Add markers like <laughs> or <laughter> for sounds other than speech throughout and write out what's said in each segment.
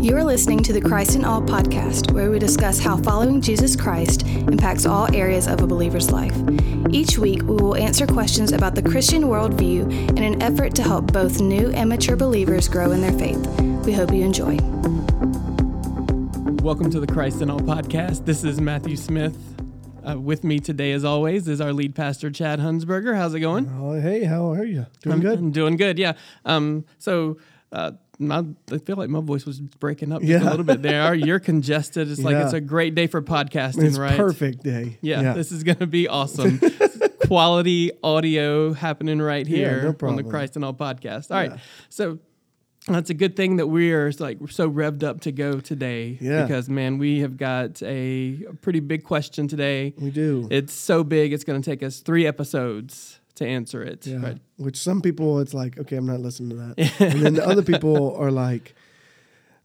You are listening to the Christ in All podcast, where we discuss how following Jesus Christ impacts all areas of a believer's life. Each week, we will answer questions about the Christian worldview in an effort to help both new and mature believers grow in their faith. We hope you enjoy. Welcome to the Christ in All podcast. This is Matthew Smith. Uh, with me today, as always, is our lead pastor, Chad Hunsberger. How's it going? Oh, hey, how are you? Doing I'm, good? I'm doing good, yeah. Um, so, uh, my, I feel like my voice was breaking up just Yeah. a little bit there. You're <laughs> congested. It's like Yeah. it's a great day for podcasting, it's right? perfect day. Yeah, this is going to be awesome. <laughs> Quality audio happening right Yeah, here no on the. Christ in All podcast. All right, Yeah. so that's a good thing that we are like so revved up to go today. Yeah. because man, we have got a, a pretty big question today. we do. It's so big, it's going to take us three episodes to answer it. yeah. Right? Which some people, it's like, okay, I'm not listening to that. <laughs> and then the other people are like,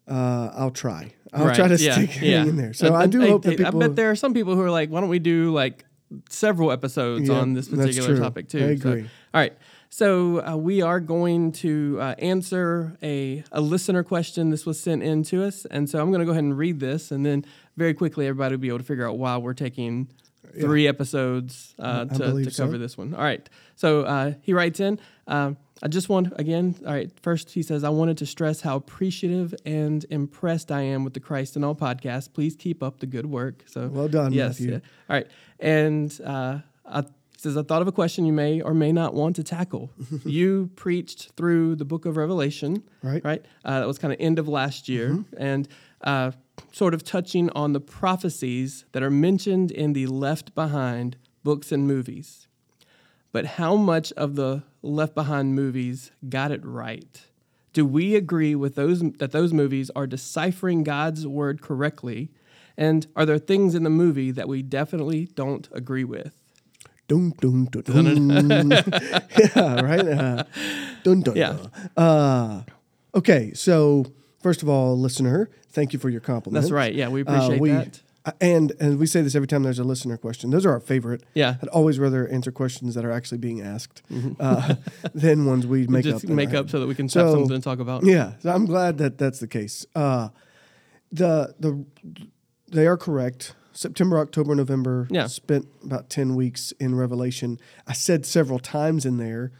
uh, I'll try. I'll Right, try to yeah, stick yeah. in there. So I, do hope that people. I bet there are some people who are like, why don't we do like several episodes Yeah, on this particular topic too? I So- all right. So uh, we are going to uh, answer a, a listener question. This was sent in to us, and so I'm going to go ahead and read this, and then very quickly everybody will be able to figure out why we're taking three episodes uh, I to, to so. cover this one. All right. So uh, he writes in. Um, I just want again. All right. First, he says, "I wanted to stress how appreciative and impressed I am with the Christ in All podcast. Please keep up the good work." So Well done, yes, Matthew. yeah. All right. And uh, I, he says, I thought of a question you may or may not want to tackle. <laughs> you preached through the book of Revelation, Right. Right. Uh, that was kind of end of last year, and uh, sort of touching on the prophecies that are mentioned in the Left Behind books and movies. But how much of the Left Behind movies got it right? Do we agree with those that those movies are deciphering God's word correctly? And are there things in the movie that we definitely don't agree with? Dun, dun, dun, dun. <laughs> yeah, right? Uh, dun, dun, Yeah. dun. Uh, okay, so first of all, listener, thank you for your compliment. That's right. Yeah, we Uh, appreciate we, that. uh, And and we say this every time there's a listener question. Those are our favorite. Yeah. I'd always rather answer questions that are actually being asked uh, <laughs> than ones we <laughs> make Just up. make up so that we can So- have something to talk about. Yeah, so I'm glad that that's the case. Uh, the the they are correct. September, October, November. Yeah. Spent about ten weeks in Revelation. I said several times in there,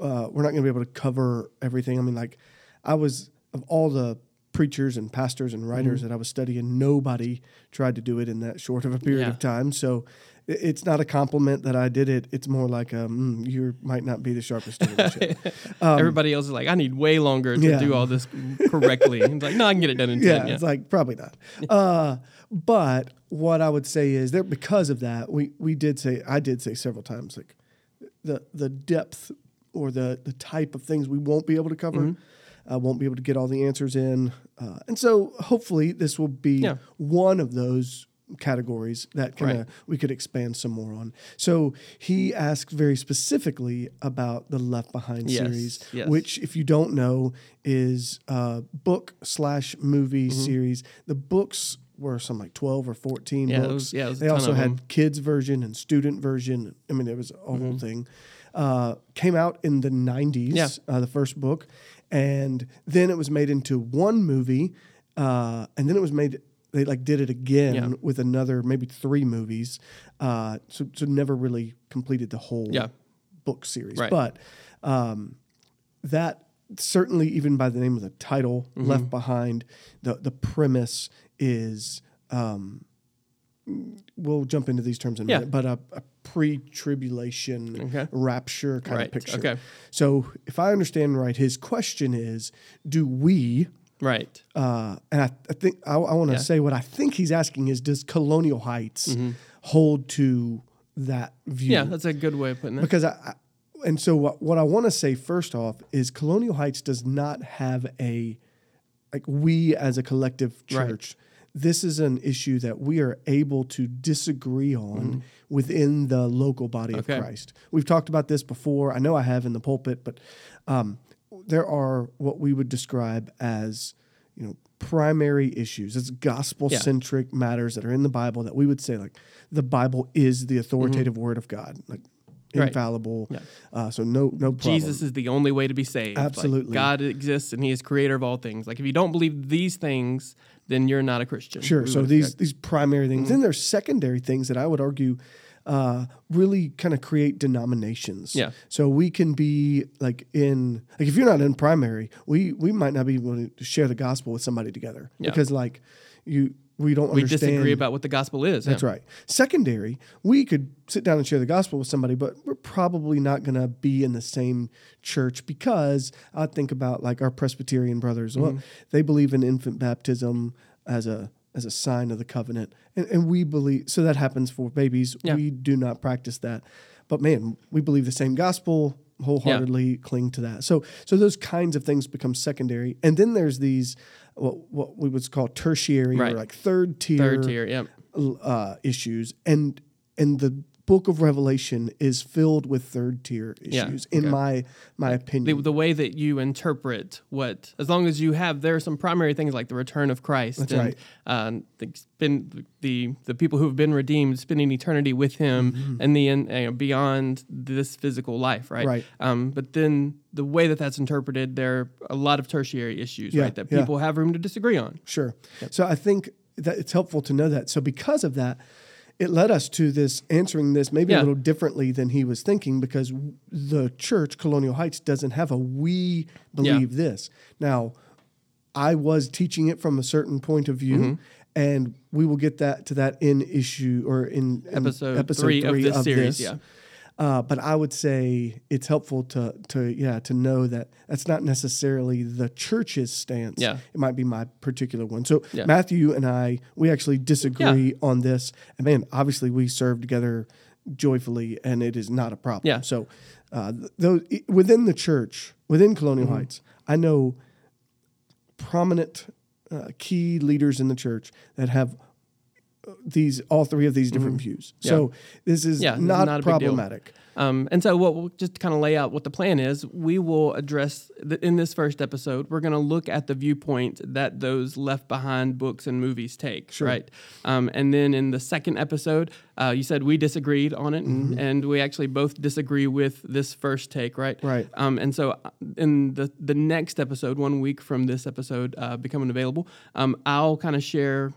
uh, we're not going to be able to cover everything. I mean, like, I was of all the preachers and pastors and writers Mm-hmm. that I was studying, nobody tried to do it in that short of a period Yeah. of time. So. It's not a compliment that I did it. It's more like um, mm, you might not be the sharpest tool in the shed. <laughs> Everybody else is like, I need way longer to Um, Yeah. do all this correctly. It's like, no, I can get it done in yeah, 10. Yeah. it's like probably not. <laughs> Uh, but what I would say is there because of that, we we did say I did say several times like the the depth or the the type of things we won't be able to cover. Mm-hmm. Uh, won't be able to get all the answers in, uh, and so hopefully this will be Yeah. one of those categories that kind of Right. we could expand some more on. So he asked very specifically about the Left Behind Yes, series, yes. which, if you don't know, is a book slash movie Mm-hmm. series. The books were some like twelve or fourteen Yeah, it books. was- yeah, they also had kids version and student version. I mean, it was a Mm-hmm. whole thing. Uh, came out in the nineties. Yeah. Uh, the first book, and then it was made into one movie, uh, and then it was made. They like did it again Yeah. with another maybe three movies. Uh, so so never really completed the whole Yeah. book series, Right. but um, that certainly even by the name of the title Mm-hmm. left behind the the premise is um, we'll jump into these terms in a Yeah. minute but a, a pre-tribulation Okay. rapture kind Right, of picture okay. so if i understand right his question is do we Right. uh, and I, I think I, I want to Yeah. say what I think he's asking is does Colonial Heights hold to that view? Mm-hmm. Yeah, that's a good way of putting it. because I, I and so what, what I want to say first off is Colonial Heights does not have a like we as a collective Right. This is an issue that we are able to disagree on within the local body Mm-hmm. Okay. of Christ. We've talked about this before. I know I have in the pulpit, but um, there are what we would describe as you know primary issues. It's gospel centric matters that are in the Bible that we would say like the Bible is the authoritative word of God. Like Right. infallible. Yeah. Uh, so no no problem. Jesus is the only way to be saved. Like, Absolutely. God exists and he is creator of all things. Like if you don't believe these things, then you're not a Christian. Sure. We So these these primary things. Mm-hmm. Then there's secondary things that I would argue uh, really kind of create denominations. Yeah. So we can be like in like if you're not in primary, we we might not be able to share the gospel with somebody together Yeah. because like you we don't we understand. disagree about what the gospel is. That's right. Secondary, we could sit down and share the gospel with somebody, but we're probably not going to be in the same church because I think about like our Presbyterian brothers. Well, Mm-hmm. they believe in infant baptism as a as a sign of the covenant, and, and we believe so that happens for babies. Yeah. We do not practice that, but man, we believe the same gospel wholeheartedly cling to that so so those kinds of things become secondary and then there's these what, what we would call tertiary Right. or like third tier Third tier. Yeah. uh, issues, and and the book of Revelation is filled with third tier Yeah, issues, in okay. my my opinion. the way that you interpret what, as long as you have, there are some primary things like the return of Christ. That's and, right. Uh, the, spend, the the people who have been redeemed spending eternity with Him and the uh, beyond this physical life, right? Mm-hmm. Right. Um, but then the way that that's interpreted, there are a lot of tertiary issues, Yeah, right? That yeah. people have room to disagree on. Sure. So I think that it's helpful to know that. So because of that, it led us to this answering this maybe Yeah. a little differently than he was thinking because the church, Colonial Heights, doesn't have a we believe this. Now, I was teaching it from a certain point of view. Mm-hmm. And we will get that to that in issue or in, in Episode three of this series, yeah. Uh, but I would say it's helpful to to yeah to know that that's not necessarily the church's stance. Yeah. it might be my particular one. So Yeah. Matthew and I we actually disagree on this, and man, obviously we serve together joyfully, and it is not a problem. Yeah. So uh, those within the church, within Colonial Mm-hmm. Heights, I know prominent uh, key leaders in the church that have these all three of these different mm. views. So this is. Yeah, not, not a big deal. problematic. Um, and so, what we'll just kind of lay out what the plan is, we will address th- in this first episode. We're going to look at the viewpoint that those left behind books and movies take, right? Um, and then in the second episode, uh, you said we disagreed on it, and, and we actually both disagree with this first take, right? Right. Um, and so, uh, in the the next episode, one week from this episode uh, becoming available, um, I'll kind of share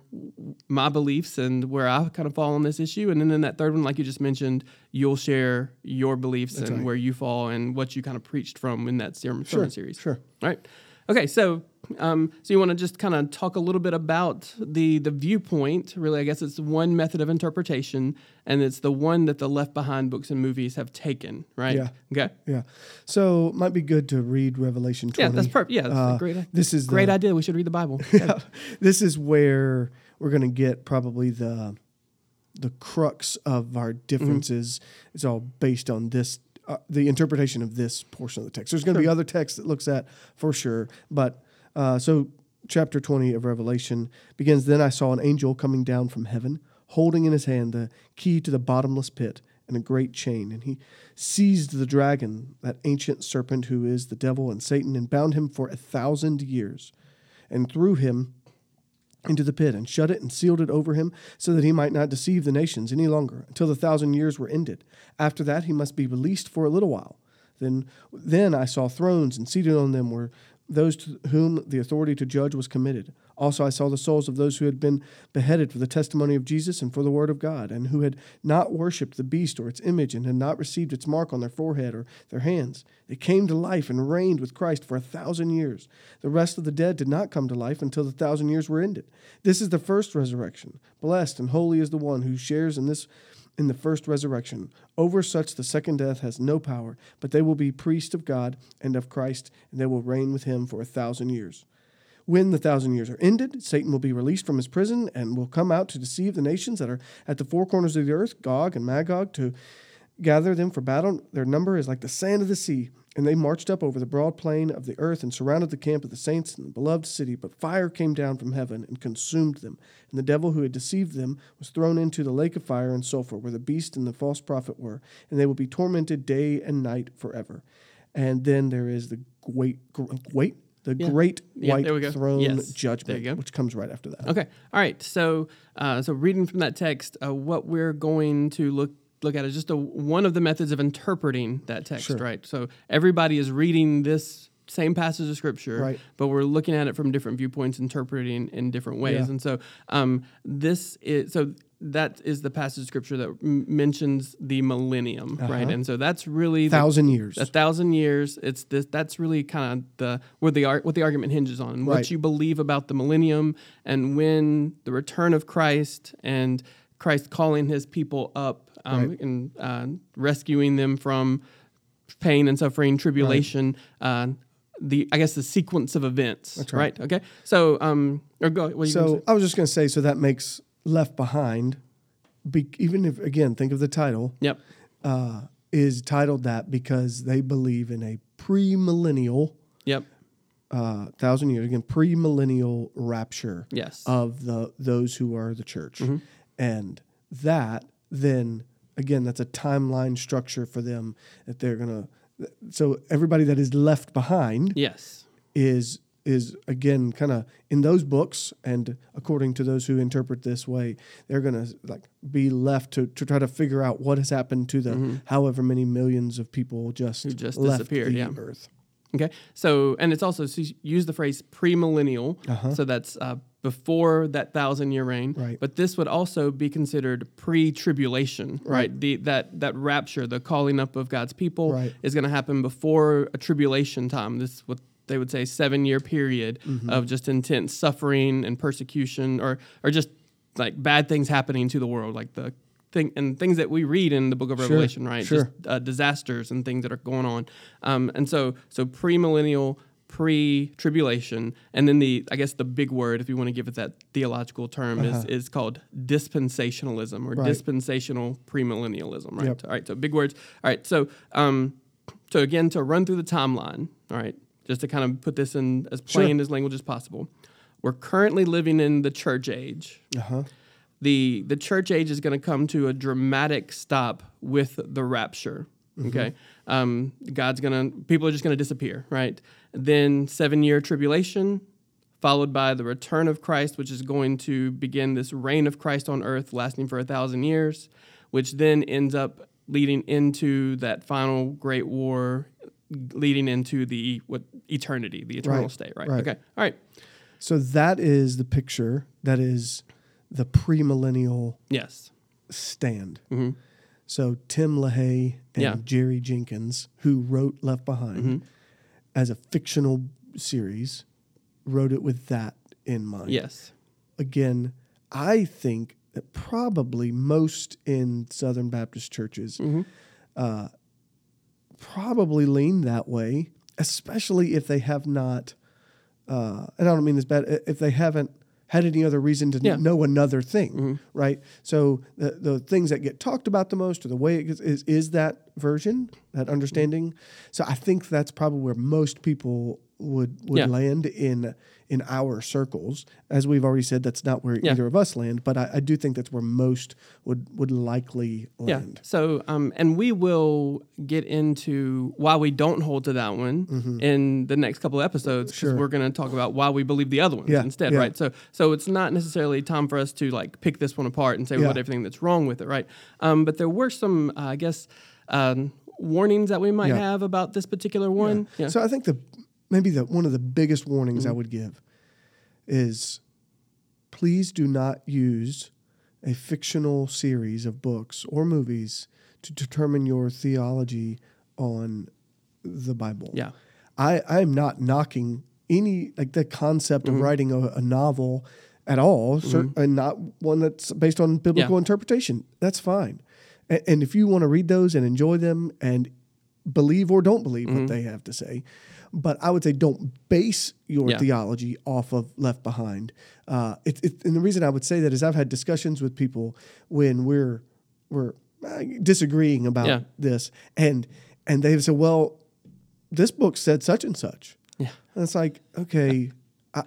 my beliefs and where I kind of fall on this issue, and then in that third one, like you just mentioned, you'll share your beliefs and where you fall and what you kind of preached from in that sermon, sermon series. sure. All right. Okay, so um, so you want to just kind of talk a little bit about the the viewpoint. Really, I guess it's one method of interpretation, and it's the one that the Left Behind books and movies have taken. Right. Yeah. Okay. Yeah. So it might be good to read Revelation 20. Yeah, that's perfect. Yeah, that's Uh, a great. This is great the, idea. We should read the Bible. <laughs> Yeah, this is where we're going to get probably the the crux of our differences. is all based on this uh, the interpretation of this portion of the text. There's going to be other texts that looks at for sure, but uh, so chapter 20 of Revelation begins then I saw an angel coming down from heaven holding in his hand the key to the bottomless pit and a great chain and he seized the dragon that ancient serpent who is the devil and Satan and bound him for a thousand years and threw him into the pit and shut it and sealed it over him so that he might not deceive the nations any longer until the thousand years were ended. After that, he must be released for a little while. Then, then I saw thrones, and seated on them were those to whom the authority to judge was committed. Also, I saw the souls of those who had been beheaded for the testimony of Jesus and for the word of God, and who had not worshipped the beast or its image, and had not received its mark on their forehead or their hands. They came to life and reigned with Christ for a thousand years. The rest of the dead did not come to life until the thousand years were ended. This is the first resurrection. Blessed and holy is the one who shares in this in the first resurrection. Over such the second death has no power, but they will be priests of God and of Christ, and they will reign with him for a thousand years. When the thousand years are ended, Satan will be released from his prison and will come out to deceive the nations that are at the four corners of the earth, Gog and Magog, to gather them for battle. Their number is like the sand of the sea. And they marched up over the broad plain of the earth and surrounded the camp of the saints and the beloved city. But fire came down from heaven and consumed them. And the devil who had deceived them was thrown into the lake of fire and sulfur, where the beast and the false prophet were. And they will be tormented day and night forever. And then there is the great, wait, the Yeah. great Yeah, white there we go. throne Yes. Judgment, which comes right after that. Okay. All right. So, uh, so reading from that text, uh, what we're going to look look at it as just a one of the methods of interpreting that text, Sure. right? So everybody is reading this same passage of scripture, Right. but we're looking at it from different viewpoints, interpreting in different ways. Yeah. And so um, this is so that is the passage of scripture that m- mentions the millennium, right? Uh-huh. And so that's really the- Thousand years. a thousand years. It's this. That's really kind of the where the what the argument hinges on, what Right. you believe about the millennium, and when the return of Christ and Christ calling His people up um, Right. and uh, rescuing them from pain and suffering, tribulation. Uh, the I guess the sequence of events. That's right. Okay. So um, or go. What are you So? I was just going to say, so that makes Left Behind, be, even if again think of the title, Yep. uh, is titled that because they believe in a premillennial, Yep. uh, thousand years again, premillennial rapture Yes. of the those who are the church, Mm-hmm. and that then again that's a timeline structure for them that they're gonna. So everybody that is left behind yes. is is again kind of in those books and according to those who interpret this way they're going to like be left to, to try to figure out what has happened to the however many millions of people just Mm-hmm. Who just left disappeared, yeah. earth Okay. So, and it's also so use the phrase premillennial. So that's uh, before that thousand year reign. Right. But this would also be considered pre-tribulation, right? The that that rapture, the calling up of God's people, Right. is going to happen before a tribulation time. This is what they would say seven year period Mm-hmm. of just intense suffering and persecution, or or just like bad things happening to the world, like the thing and things that we read in the Book of Sure, Revelation, right? sure. Just uh, disasters and things that are going on. Um, and so, so premillennial, pre-tribulation, and then the I guess the big word, if you want to give it that theological term, is is called dispensationalism or Uh-huh. Right. dispensational premillennialism. Right. Yep. All right. So big words. All right. So um, so again, to run through the timeline. All right. Just to kind of put this in as Sure. plain as language as possible. We're currently living in the church age uh-huh the the church age is going to come to a dramatic stop with the rapture. Okay, um, God's gonna people are just going to disappear, right? Then seven year tribulation, followed by the return of Christ, which is going to begin this reign of Christ on earth, lasting for a thousand years, which then ends up leading into that final great war, leading into the what eternity, the eternal Right, state, right? right. Okay, all right, so that is the picture that is the premillennial yes, stand Mhm. So tim lahaye and Yeah. jerry jenkins who wrote left behind Mm-hmm. as a fictional series wrote it with that in mind yes, again, I think that probably most in Southern Baptist churches Mm-hmm. uh, probably lean that way, especially if they have not, uh, and I don't mean this bad, if they haven't had any other reason to Yeah. Mm-hmm. know another thing, right? So the, the things that get talked about the most or the way it is, is that version, that understanding. So I think that's probably where most people would, would Yeah. land in in our circles. As we've already said, that's not where Yeah. either of us land, but I, I do think that's where most would would likely Yeah. land. So, um, and we will get into why we don't hold to that one in the next couple of episodes because Mm-hmm. Sure. we're going to talk about why we believe the other ones Yeah, instead, yeah. right? So, so it's not necessarily time for us to like pick this one apart and say Yeah. what everything that's wrong with it, right? Um, but there were some, uh, I guess, um, warnings that we might Yeah. have about this particular one. Yeah. So I think the maybe the one of the biggest warnings Mm-hmm. I would give is please do not use a fictional series of books or movies to determine your theology on the Bible. yeah. I, I'm not knocking any like the concept Mm-hmm. of writing a, a novel at all, cer- and not one that's based on biblical Yeah. interpretation. That's fine. And, if you want to read those and enjoy them and believe or don't believe Mm-hmm. what they have to say, but I would say don't base your Yeah. theology off of Left Behind. Uh, it, it, and the reason I would say that is I've had discussions with people when we're we're uh, disagreeing about Yeah. this, and and they've said, "Well, this book said such and such." Yeah. And it's like, okay, I,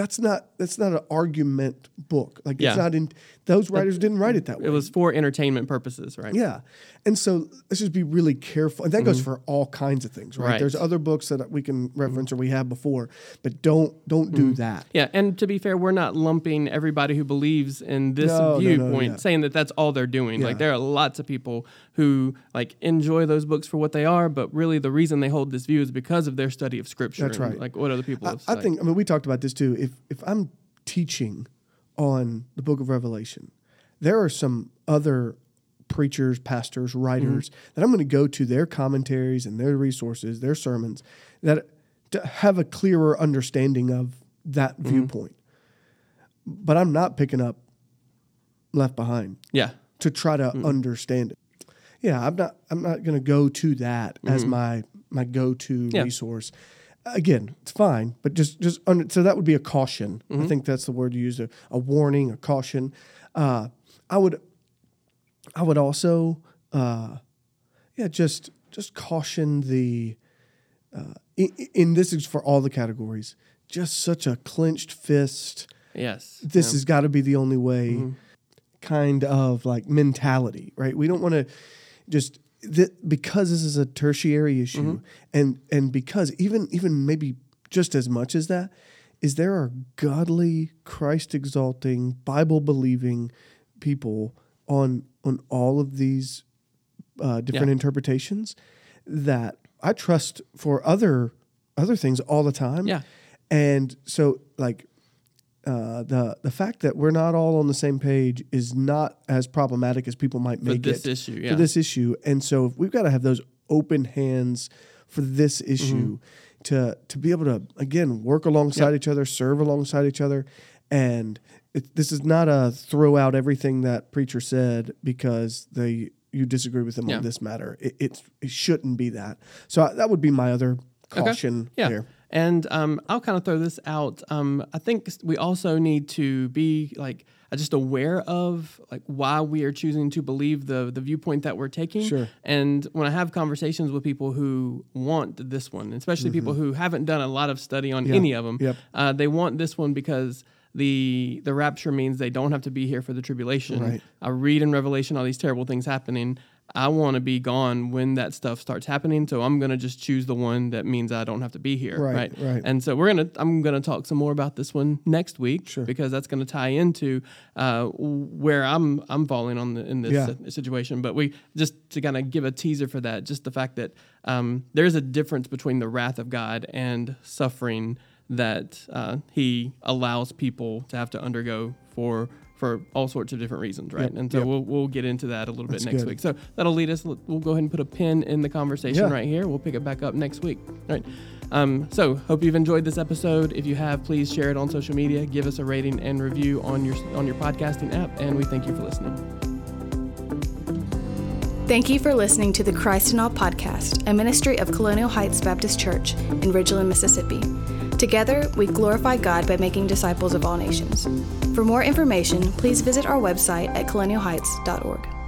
that's not that's not an argument book. Like Yeah. it's not in those writers didn't write it that way. It was for entertainment purposes, right? Yeah. And so let's just be really careful. And that goes for all kinds of things, right? Mm-hmm. Right. There's other books that we can reference or we have before, but don't don't do that. Yeah, and to be fair, we're not lumping everybody who believes in this No, no, no, viewpoint, yeah. saying that that's all they're doing. Yeah. Like there are lots of people who like enjoy those books for what they are, but really the reason they hold this view is because of their study of Scripture. That's right. Like what other people I, have I think I mean we talked about this too. If if I'm teaching on the book of Revelation, there are some other preachers, pastors, writers mm-hmm. that I'm going to go to their commentaries and their resources, their sermons that to have a clearer understanding of that mm-hmm. viewpoint. But I'm not picking up left behind yeah, to try to mm-hmm. understand it. Yeah, I'm not. I'm not going to go to that as my my go to Yeah. resource. Again, it's fine, but just just under, so that would be a caution. I think that's the word you used a, a warning, a caution. Uh, I would I would also uh, yeah just just caution the uh, in, in this is for all the categories. Just such a clenched fist yes. this has got to be the only way kind of like mentality right we don't want to just th- because this is a tertiary issue and and because even even maybe just as much as that is there are godly christ exalting bible believing people on on all of these uh, different Yeah. interpretations that i trust for other other things all the time Yeah. and so like uh, the the fact that we're not all on the same page is not as problematic as people might make For this it issue, yeah. for this issue. And so we've got to have those open hands for this issue Mm-hmm. to to be able to again work alongside each other, serve alongside each other, and it, this is not a throw out everything that preacher said because they you disagree with them Yeah. on this matter. It, it's it shouldn't be that. So I, that would be my other caution Yeah. there. And um, I'll kind of throw this out. Um, I think we also need to be like uh, just aware of like why we are choosing to believe the the viewpoint that we're taking. Sure. And when I have conversations with people who want this one, especially people who haven't done a lot of study on any of them, Mm-hmm. Yep. uh, they want this one because the the rapture means they don't have to be here for the tribulation. Right. I read in Revelation all these terrible things happening. I want to be gone when that stuff starts happening, so I'm gonna just choose the one that means I don't have to be here. Right, Right. right. And so we're gonna I'm gonna talk some more about this one next week Sure. because that's gonna tie into uh, where I'm I'm falling on the, in this Yeah. situation. But we just to kind of give a teaser for that, just the fact that um, there's a difference between the wrath of God and suffering that uh, He allows people to have to undergo for for all sorts of different reasons, right? Yep, And so yep. we'll we'll get into that a little That's bit next good. week. So that'll lead us. We'll go ahead and put a pin in the conversation Yeah. right here. We'll pick it back up next week. All right. Um, so hope you've enjoyed this episode. If you have, please share it on social media. Give us a rating and review on your on your podcasting app. And we thank you for listening. Thank you for listening to the Christ in All podcast, a ministry of Colonial Heights Baptist Church in Ridgeland, Mississippi. Together, we glorify God by making disciples of all nations. For more information, please visit our website at colonialheights.org.